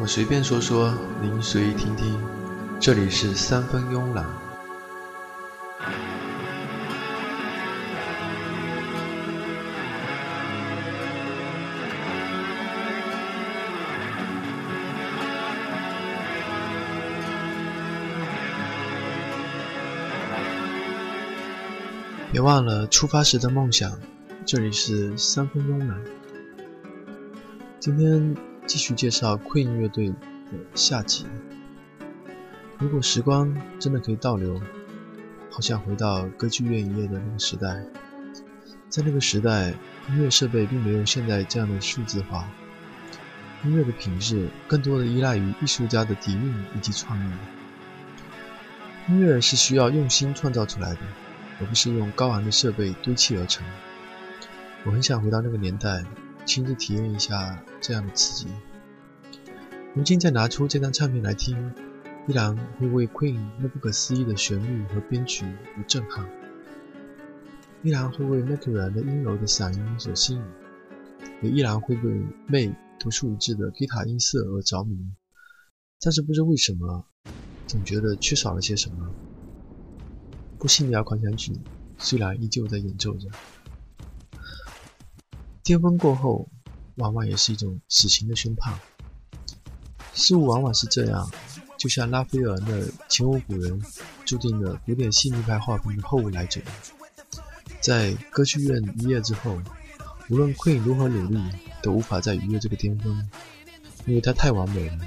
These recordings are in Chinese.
我随便说说，您随意听听。这里是三分慵懒。别忘了出发时的梦想。这里是三分慵懒。今天继续介绍 Queen 乐队的下集。如果时光真的可以倒流，好想回到歌剧院一夜的那个时代。在那个时代，音乐设备并没有现在这样的数字化，音乐的品质更多的依赖于艺术家的底蕴以及创意。音乐是需要用心创造出来的。而不是用高昂的设备堆砌而成。我很想回到那个年代，亲自体验一下这样的刺激。如今再拿出这张唱片来听，依然会为 Queen 那不可思议的旋律和编曲而震撼，依然会为 McLaren 的阴柔的嗓音所吸引，也依然会为妹独树一帜的吉他音色而着迷。但是不知为什么，总觉得缺少了些什么。不幸的摇狂想曲虽然依旧在演奏着，巅峰过后，往往也是一种死刑的宣判。事物往往是这样，就像拉斐尔那前无古人注定了古典细腻派画风的后无来者。在歌剧院一夜之后，无论 Queen 如何努力，都无法再逾越这个巅峰，因为它太完美了，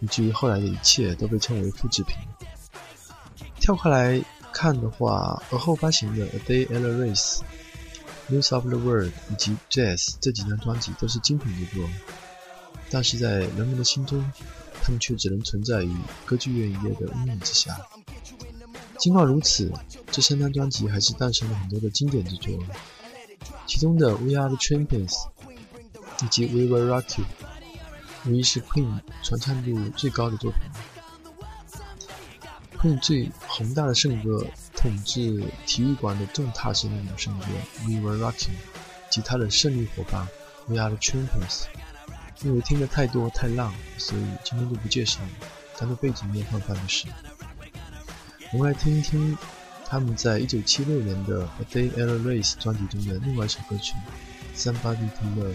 以至于后来的一切都被称为复制品。跳过来。看的话，而后发行的《A Day and a Race》、《News of the World》以及《Jazz》这几张专辑都是精品之作，但是在人们的心中，他们却只能存在于歌剧院一夜的阴影之下。尽管如此，这三张专辑还是诞生了很多的经典之作，其中的《We Are the Champions》以及《We Will Rock You》无疑是 Queen 传唱度最高的作品。Queen 最宏大的圣歌，统治体育馆的重踏式那种圣歌《We Were Rocking》，及他的胜利伙伴《We Are the Champions》。因为听得太多太浪，所以今天就不介绍了，当做背景音乐放放就是。我们来听一听他们在一九七六年的《A Day and a Race》专辑中的另外一首歌曲《Somebody to Love》。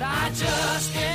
but I just can't.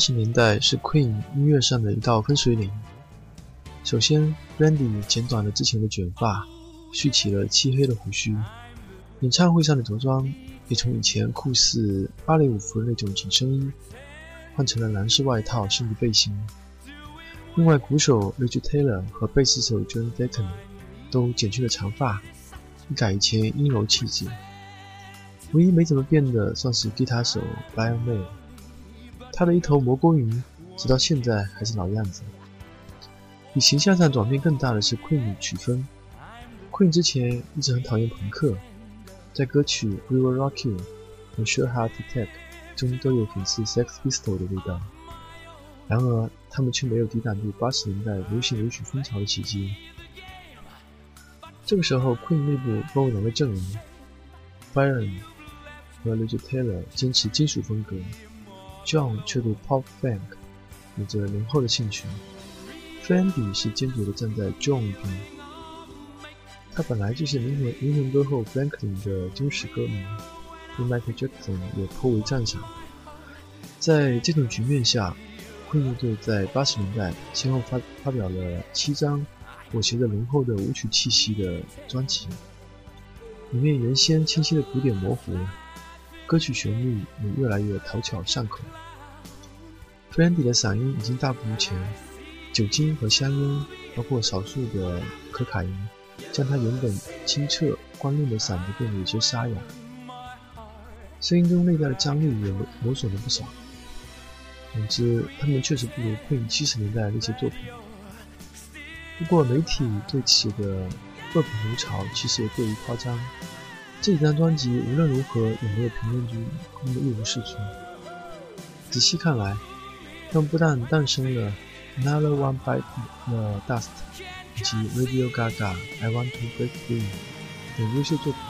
十年代是 Queen 音乐上的一道分水岭。首先，Randy 剪短了之前的卷发，蓄起了漆黑的胡须，演唱会上的着装也从以前酷似芭蕾舞服的那种紧身衣，换成了男士外套甚至背心。另外，鼓手 Roger Taylor 和贝斯手 John Deacon 都剪去了长发，一改以前阴柔气质。唯一没怎么变的，算是吉他手 Brian May。他的一头蘑菇云，直到现在还是老样子。比形象上转变更大的是 Queen 曲风。Queen 之前一直很讨厌朋克，在歌曲《We Will Rock You》和《Sure Heart Attack》中都有讽刺 Sex Pistol 的味道。然而，他们却没有抵挡住八十年代流行舞曲风潮的袭击。这个时候，Queen 内部分为两个阵营，Byron 和 Roger Taylor 坚持金属风格。John 却对 Pop Funk 有着浓厚的兴趣 f r a n d y 是坚决地站在 John 一边。他本来就是灵魂灵魂歌后 Franklin 的忠实歌迷，对 Michael Jackson 也颇为赞赏。在这种局面下，Queen 乐队在八十年代先后发发表了七张裹挟着浓厚的舞曲气息的专辑，里面原先清晰的鼓点模糊。歌曲旋律也越来越讨巧上口。f r a n d y 的嗓音已经大不如前，酒精和香烟，包括少数的可卡因，将他原本清澈光亮的嗓子变得有些沙哑，声音中内在的张力也磨损了不少。总之，他们确实不如 Queen 七十年代那些作品。不过，媒体对其的恶评如潮，其实也过于夸张。这几张专辑无论如何也没有评论区那么一无是处。仔细看来，他们不但诞生了《Another One Bite the Dust》以及《Radio Gaga I Want to Break Free》等优秀作品，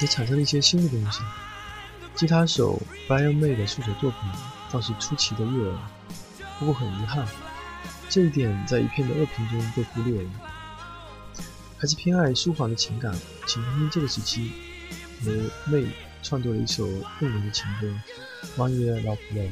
也产生了一些新的东西。吉他手 Brian May 的数学作品倒是出奇的悦耳，不过很遗憾，这一点在一片的恶评中被忽略了。还是偏爱舒缓的情感，请听听这个时期由妹创作了一首动人的情歌《One Year Love Love》。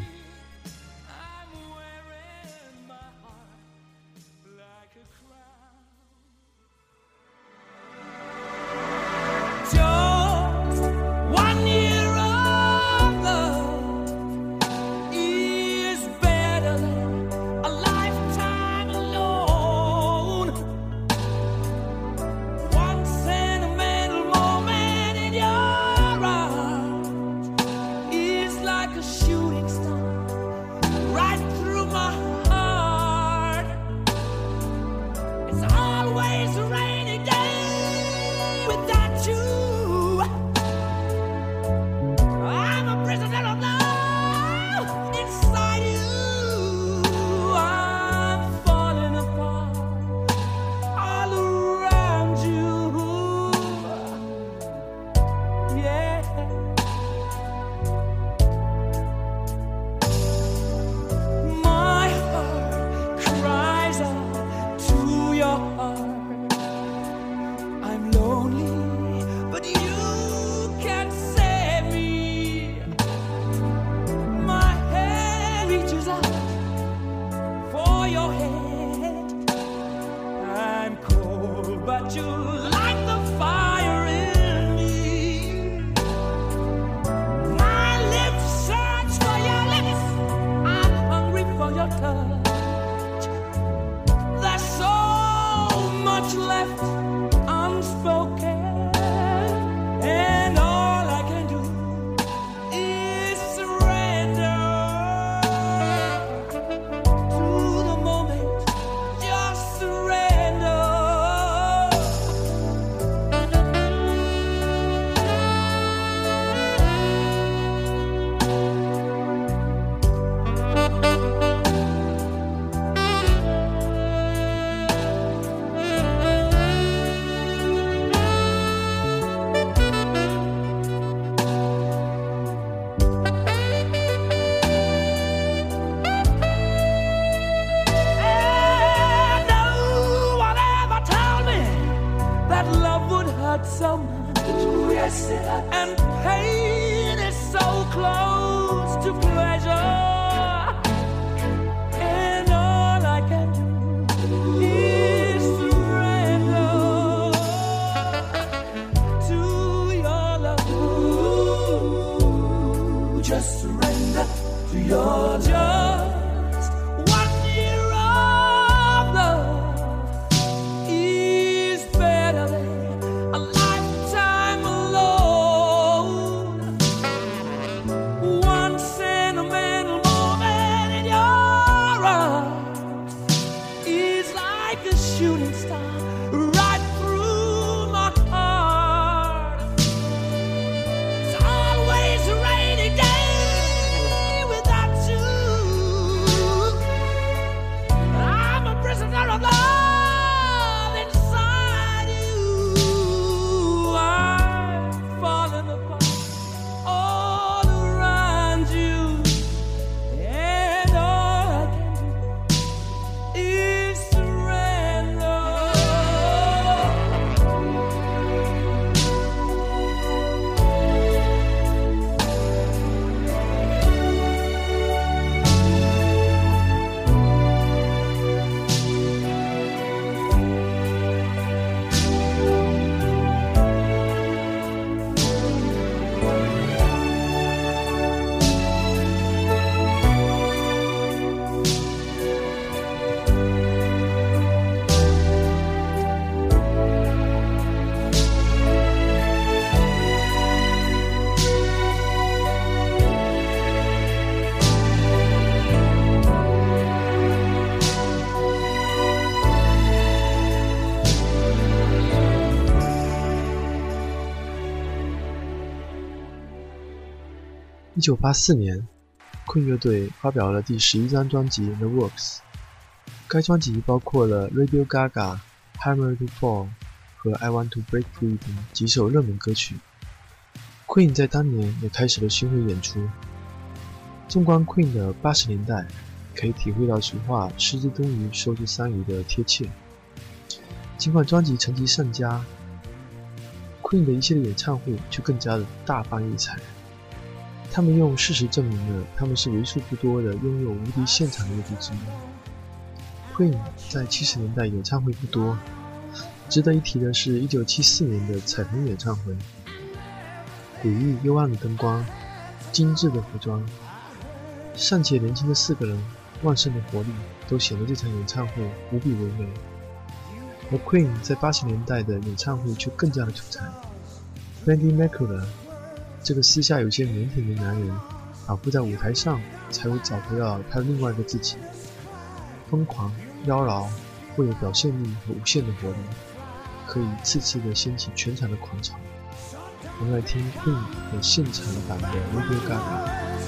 一九八四年，Queen 乐队发表了第十一张专辑《The Works》。该专辑包括了《Radio Gaga》、《Hammer to Fall》和《I Want to Break Free》等几首热门歌曲。Queen 在当年也开始了巡回演出。纵观 Queen 的八十年代，可以体会到俗话“失之东隅，收之桑榆”的贴切。尽管专辑成绩甚佳，Queen 的一系列演唱会却更加的大放异彩。他们用事实证明了他们是为数不多的拥有无敌现场乐队之一。Queen 在七十年代演唱会不多，值得一提的是1974年的彩虹演唱会，诡异幽暗的灯光，精致的服装，尚且年轻的四个人，旺盛的活力，都显得这场演唱会无比唯美。而 Queen 在八十年代的演唱会却更加的出彩。Freddie Mercury 这个私下有些腼腆的男人，仿佛在舞台上才会找回了他另外一个自己，疯狂、妖娆，富有表现力和无限的活力，可以次次的掀起全场的狂潮。我们来听 Queen 的现场版的《Radio Gaga》。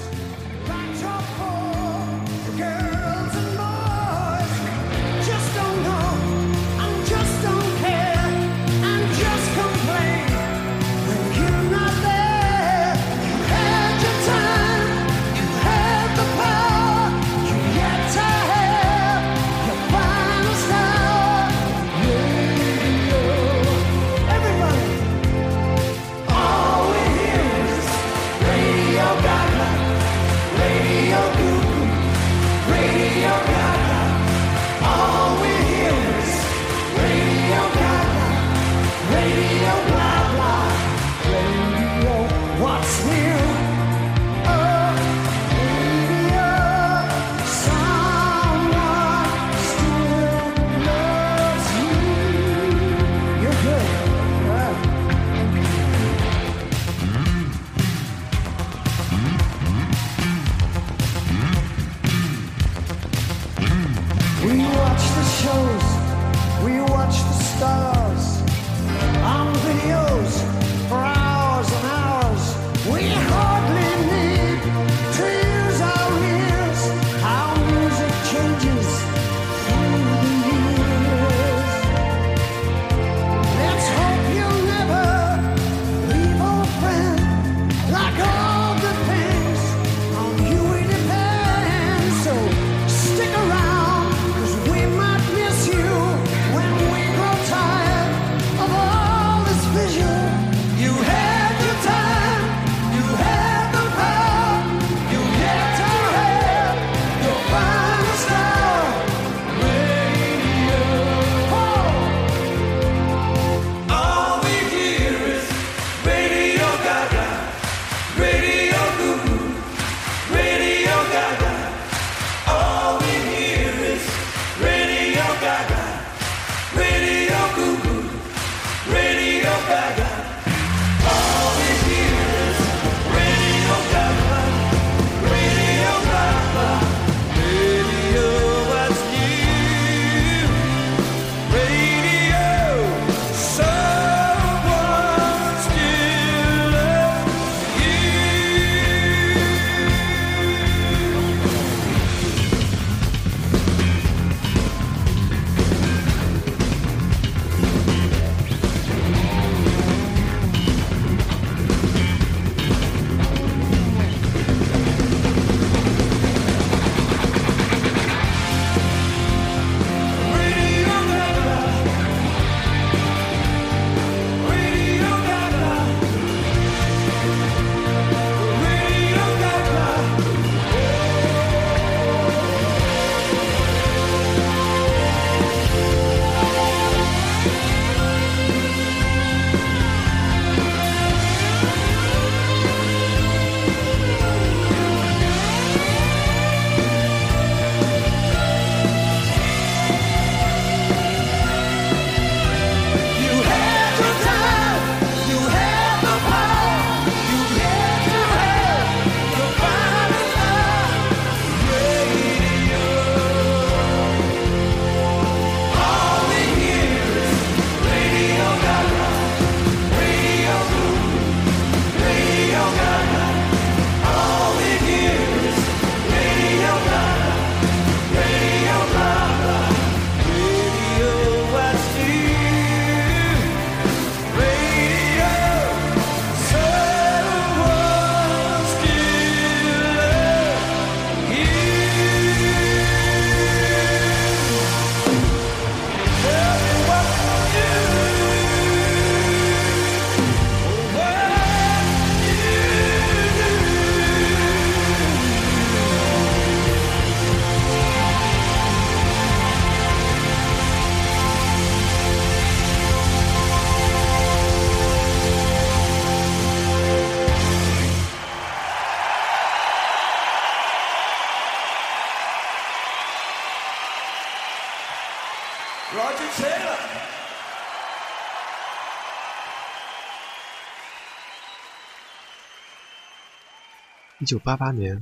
九八八年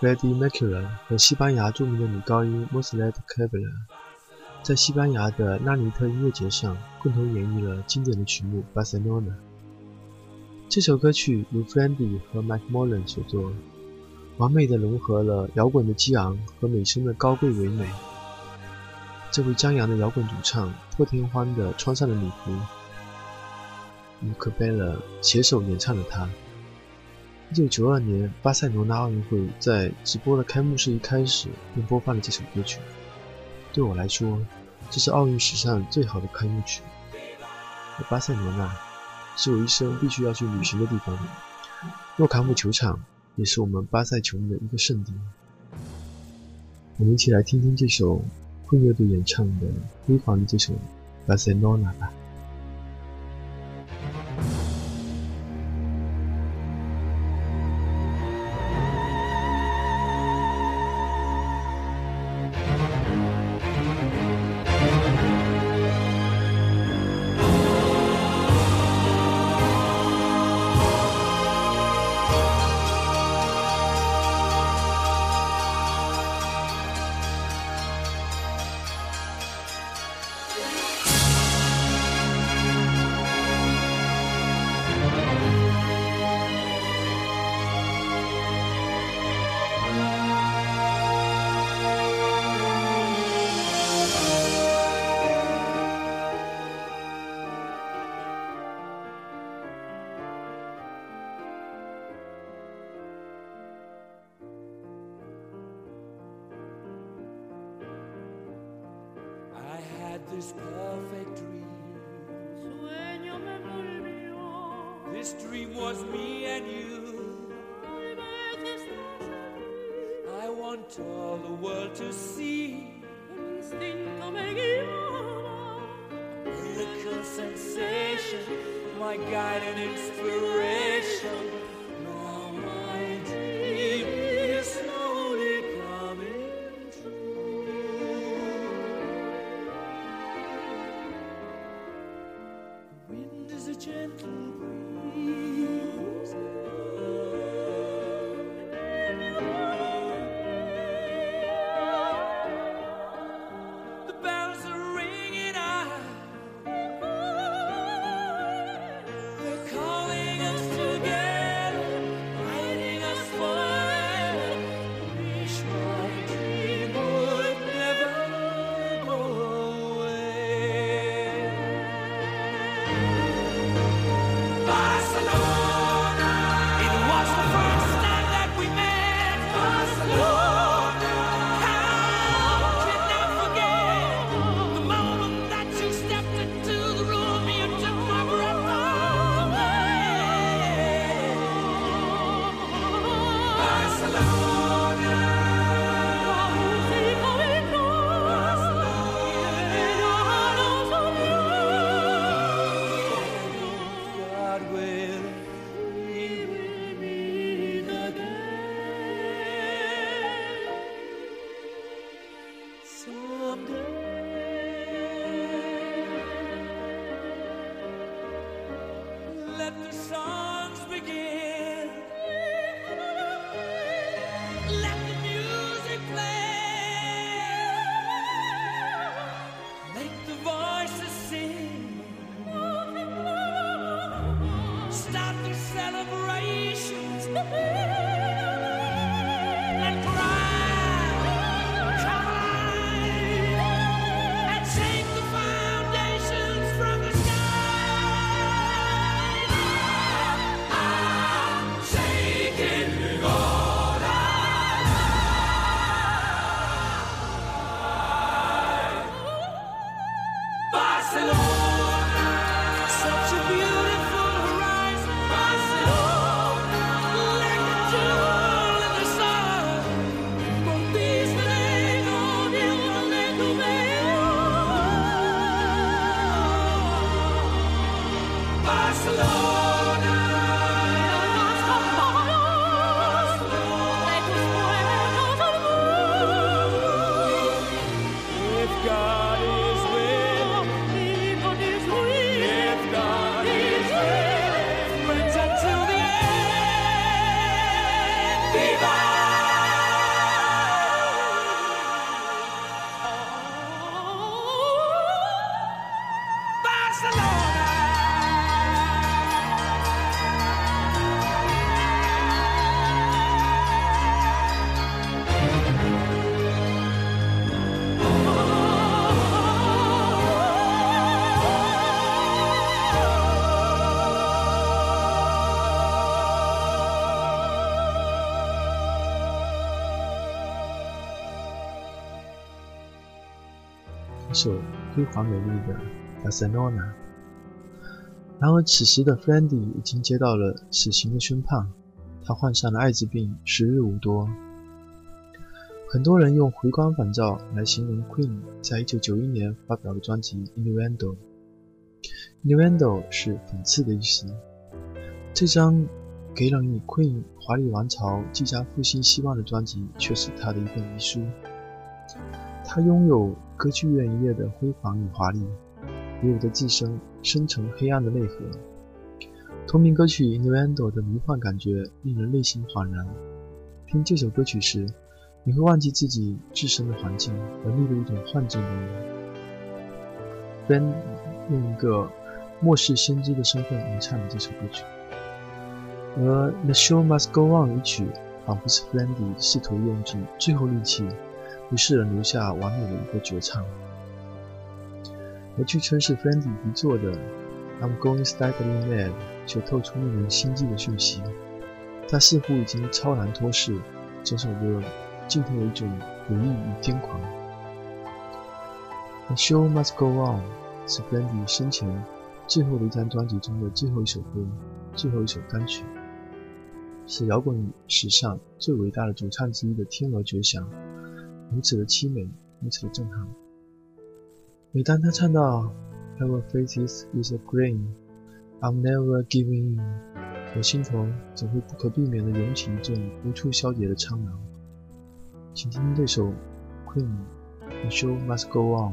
，Freddie Mercury 和西班牙著名的女高音 m o s l e t c a b e l a 在西班牙的纳尼特音乐节上共同演绎了经典的曲目《Barcelona》。这首歌曲由 Freddie 和 Mike Molan 所作，完美的融合了摇滚的激昂和美声的高贵唯美。这位张扬的摇滚主唱破天荒的穿上了礼服，与 c a b e l a 携手演唱了它。一九九二年巴塞罗那奥运会在直播的开幕式一开始便播放了这首歌曲。对我来说，这是奥运史上最好的开幕曲。而巴塞罗那是我一生必须要去旅行的地方，诺坎普球场也是我们巴塞球迷的一个圣地。我们一起来听听这首混乐队演唱的辉煌的这首《巴塞罗那》吧。This perfect dream. Sueño me volvió. This dream was me and you. Tal vez estás aquí. I want all the world to see. El instinto me guiaba. Miracle sensation, my guide and inspiration. 首辉煌美丽的《Barcelona》。然而，此时的 f r a n d y 已经接到了死刑的宣判，他患上了艾滋病，时日无多。很多人用回光返照来形容 Queen 在1991年发表的专辑《Innuendo》。Innuendo 是讽刺的意思。这张给了你 Queen 华丽王朝即将复兴希望的专辑，却是他的一本遗书。他拥有歌剧院一夜的辉煌与华丽，也有着自身深沉黑暗的内核。同名歌曲《Innuendo》的迷幻感觉令人内心恍然。听这首歌曲时，你会忘记自己自身的环境，而进入一种幻境中。Ben 用一个末世先知的身份吟唱了这首歌曲，而《The Show Must Go On》一曲仿佛是 Flandy 试图用尽最后力气，为世人留下完美的一个绝唱。而据称是 Flandy 遗作的《I'm Going Slightly Mad》却透出令人心悸的讯息，他似乎已经超然脱世，整首歌浸透了一种诡异与癫狂。《The Show Must Go On》是 Flandy 生前最后的一张专辑中的最后一首歌，最后一首单曲，是摇滚史上最伟大的主唱之一的天鹅绝响，如此的凄美，如此的震撼。每当他唱到 “Our faces is a grain, I'm never giving in”，我心头总会不可避免地涌起一阵无处消解的苍凉。请听听这首 Queen，《The Show Must Go On》。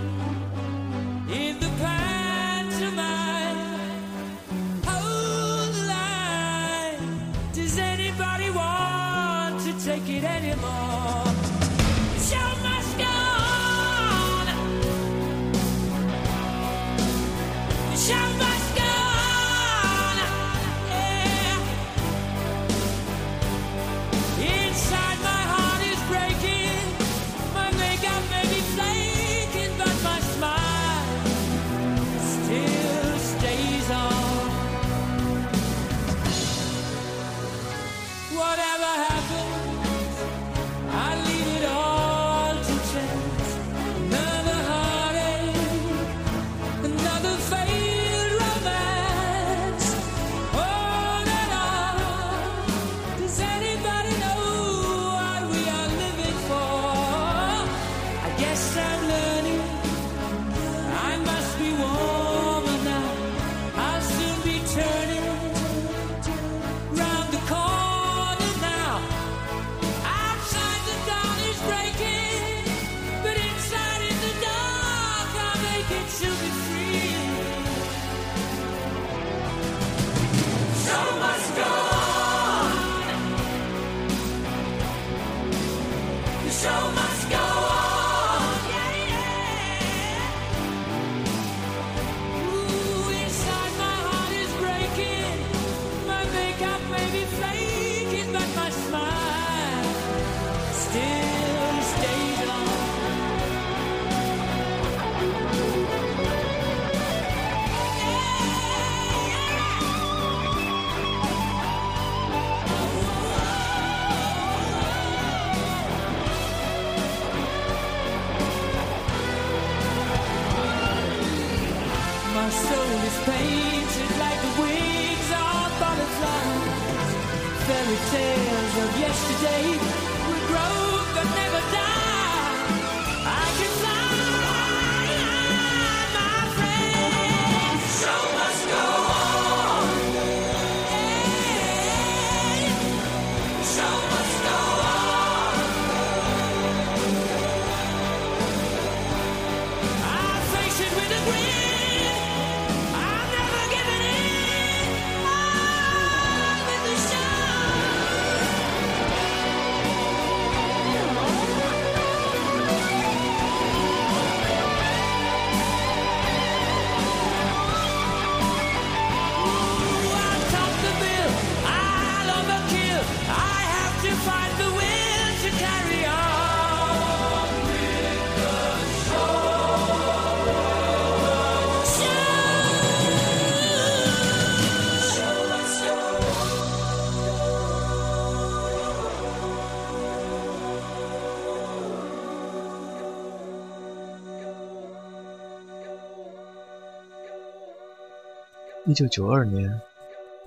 一九九二年，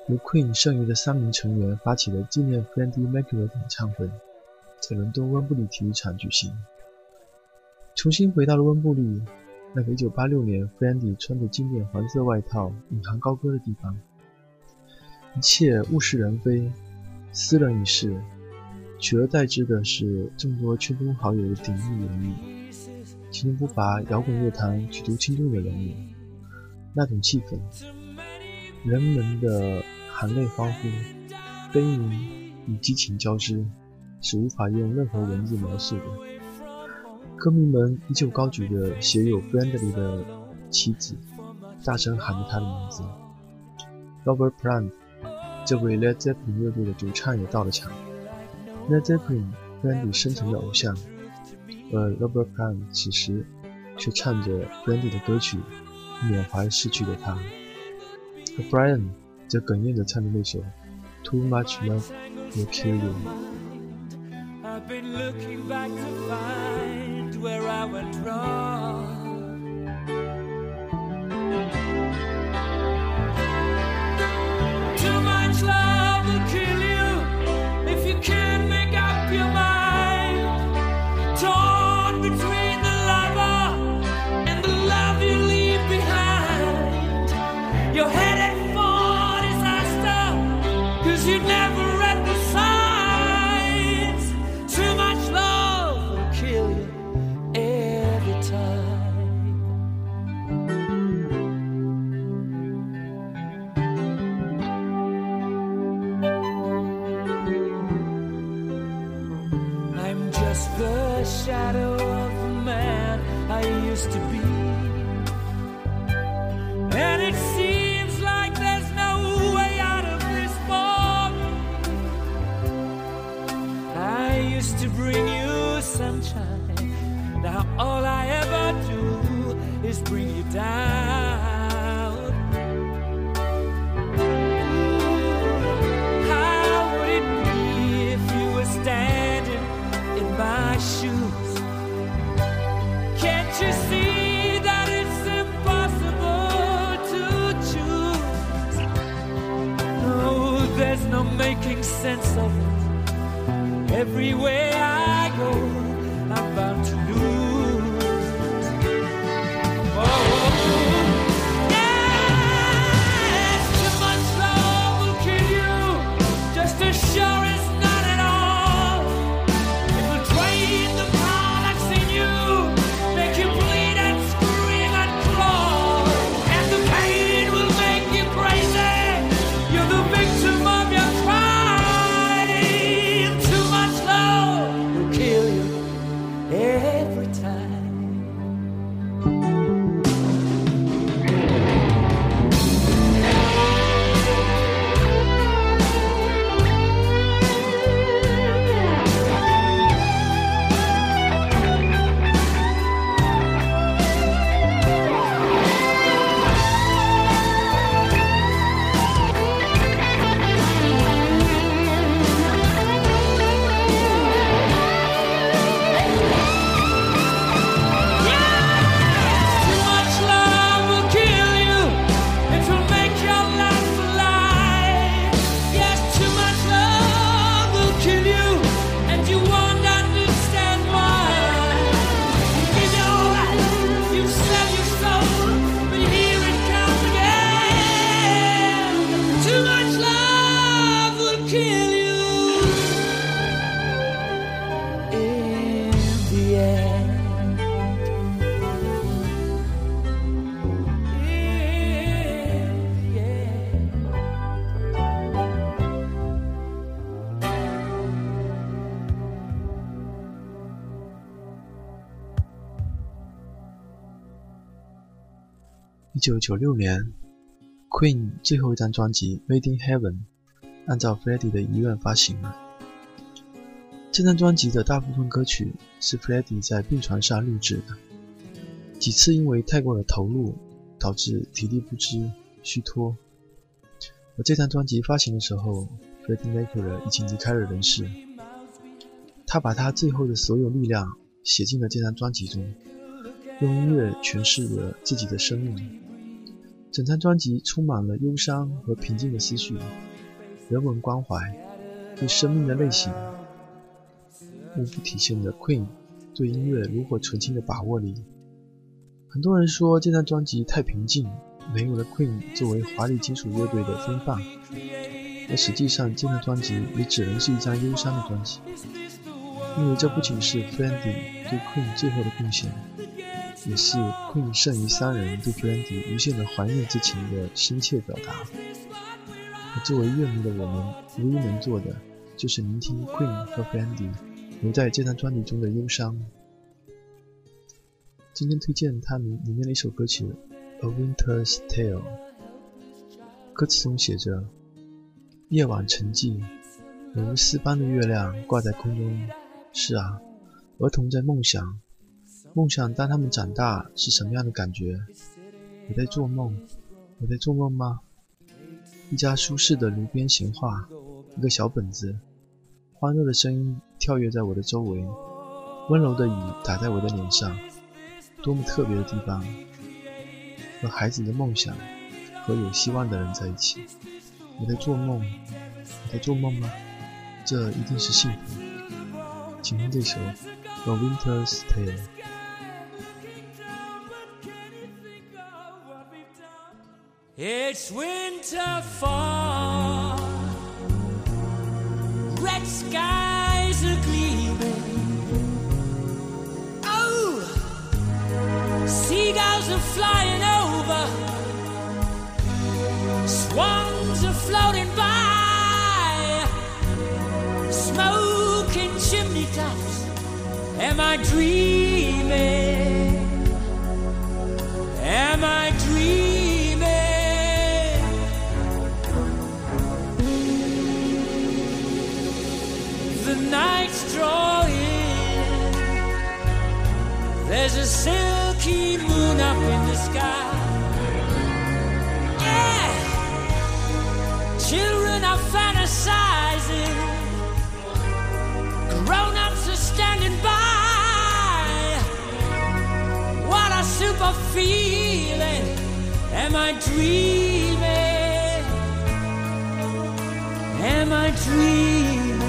由 Queen 剩余的三名成员发起了纪念 Freddie Mercury 的演唱会，在伦敦温布利体育场举行。重新回到了温布利，那个1986年 Freddie 穿着经典黄色外套引吭高歌的地方。一切物是人非，斯人已逝，取而代之的是众多圈中好友的鼎力演绎，其中不乏摇滚乐坛举足轻重的人物。那种气氛，人们的含泪欢呼、悲鸣与激情交织，是无法用任何文字描述的。歌迷们依旧高举着写有 “Friendly” 的旗子，大声喊着他的名字。Robert Plant，这位 Led Zeppelin 乐队的主唱也到了场。Led Zeppelin Friendly 生存的偶像，而 Robert Plant 此时却唱着 Friendly 的歌曲，缅怀逝去的他。而 Brian 则哽咽着唱着那首 “Too Much Love Will Kill You”。 I've been looking back to find where I went wrong. 一九九六年，Queen 最后一张专辑《Made in Heaven》按照 Freddie 的遗愿发行了。这张专辑的大部分歌曲是 Freddie 在病床上录制的，几次因为太过的投入，导致体力不支、虚脱。而这张专辑发行的时候，Freddie Mercury 已经离开了人世。他把他最后的所有力量写进了这张专辑中，用音乐诠释了自己的生命。整张专辑充满了忧伤和平静的思绪，人文关怀，对生命的类型，无不体现着 Queen 对音乐炉火纯青的把握力。很多人说这张专辑太平静，没有了 Queen 作为华丽金属乐队的风范。而实际上，这张专辑也只能是一张忧伤的专辑，因为这不仅是 Freddy 对 Queen 最后的贡献，也是 Queen 剩余三人对 Freddie 无限的怀念之情的深切表达。而作为乐迷的我们，唯一能做的就是聆听 Queen 和 Freddie 留在这张专辑中的忧伤。今天推荐他们里面的一首歌曲《A Winter's Tale》，歌词中写着。夜晚沉寂，如丝般的月亮挂在空中。是啊，儿童在梦想，梦想当他们长大是什么样的感觉？我在做梦，我在做梦吗？一家舒适的炉边闲话，一个小本子，欢乐的声音跳跃在我的周围，温柔的雨打在我的脸上，多么特别的地方！和孩子的梦想，和有希望的人在一起。我在做梦，我在做梦吗？这一定是幸福。请听这首《The Winter's Tale》。It's winter fall. Red skies are gleaming. Oh, seagulls are flying over. Swans are floating by. Smoking chimney tops. Am I dreaming? A silky moon up in the sky. Yeah, children are fantasizing. Grown ups are standing by. What a super feeling. Am I dreaming? Am I dreaming?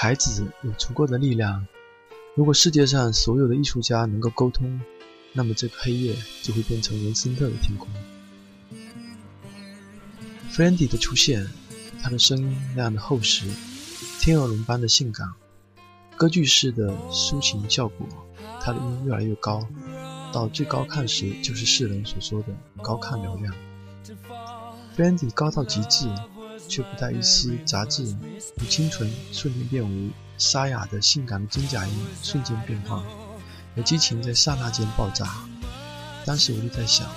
孩子有足够的力量，如果世界上所有的艺术家能够沟通，那么这个黑夜就会变成文森特的天空。弗兰迪的出现，他的声音那样的厚实，天鹅绒般的性感，歌剧式的抒情效果，他的音越来越高，到最高看时就是世人所说的高亢嘹亮。弗兰迪高到极致，却不带一丝杂质，如清纯瞬间变为沙哑的性感的金甲音瞬间变化，而激情在刹那间爆炸。当时我就在想，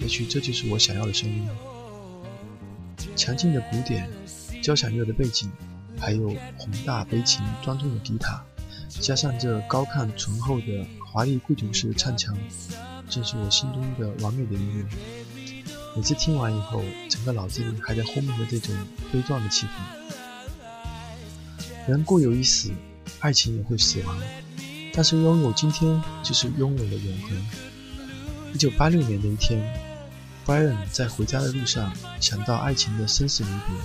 也许这就是我想要的声音。强劲的鼓点，交响乐的背景，还有宏大悲情庄重的笛塔，加上这高亢醇厚的华丽贵族式唱腔，正是我心中的完美的音乐。每次听完以后，整个脑子里还在轰鸣着这种悲壮的气氛。人固有一死，爱情也会死亡，但是拥有今天就是拥有了永恒。一九八六年的一天，Brian 在回家的路上想到爱情的生死离别，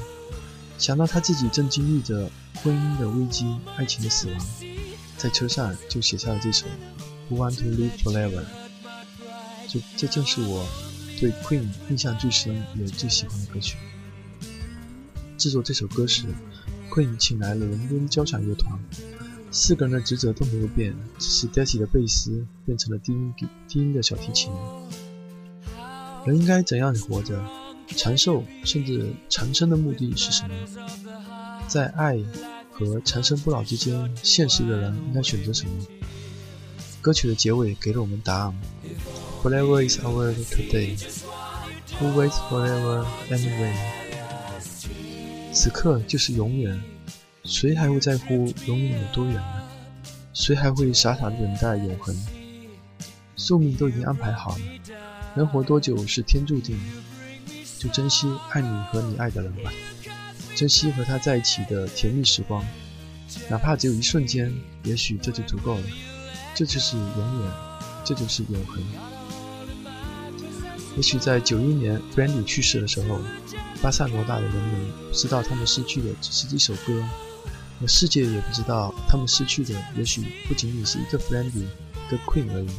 想到他自己正经历着婚姻的危机、爱情的死亡，在车上就写下了这首《Who Want to Live Forever》。这这正是我对 Queen 印象最深也最喜欢的歌曲。制作这首歌时，Queen 请来了伦敦交响乐团，四个人的职责都没有变，只是 Daisy 的贝斯变成了低音低音的小提琴。人应该怎样活着？长寿甚至长生的目的是什么？在爱和长生不老之间，现实的人应该选择什么？歌曲的结尾给了我们答案。Forever is our today. Who waits forever anyway? 此刻就是永远，谁还会在乎永远有多远呢？谁还会傻傻的等待永恒？寿命都已经安排好了，能活多久是天注定，就珍惜爱你和你爱的人吧，珍惜和他在一起的甜蜜时光，哪怕只有一瞬间，也许这就足够了。这就是永远，这就是永恒。也许在九一年 Brandy 去世的时候，巴塞罗那的人民不知道他们失去的只是一首歌，而世界也不知道他们失去的也许不仅仅是一个 Brandy，一个 Queen 而已。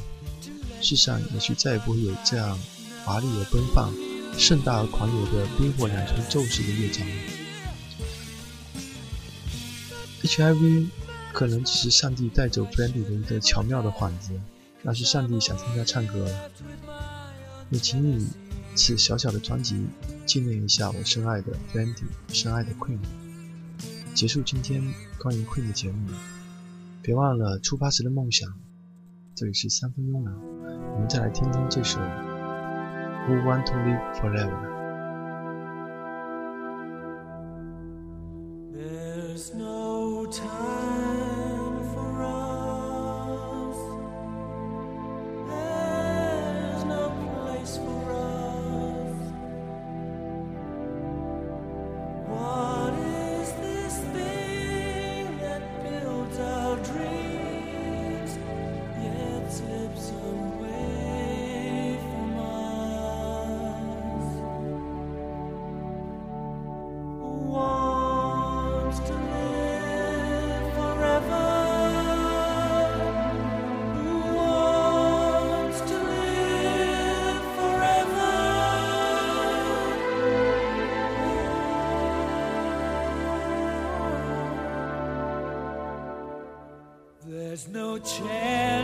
世上也许再也不会有这样华丽而奔放、盛大而狂野的冰火两重奏式的乐章了。HIV 可能只是上帝带走 Brandy 的一个巧妙的幌子，那是上帝想听他唱歌了。也请你此小小的专辑纪念一下我深爱的 Randy，深爱的 Queen。结束今天关于 Queen 的节目，别忘了出发时的梦想。这里是三分慵懒，我们再来听听这首 Who Want to Live Forever。chance.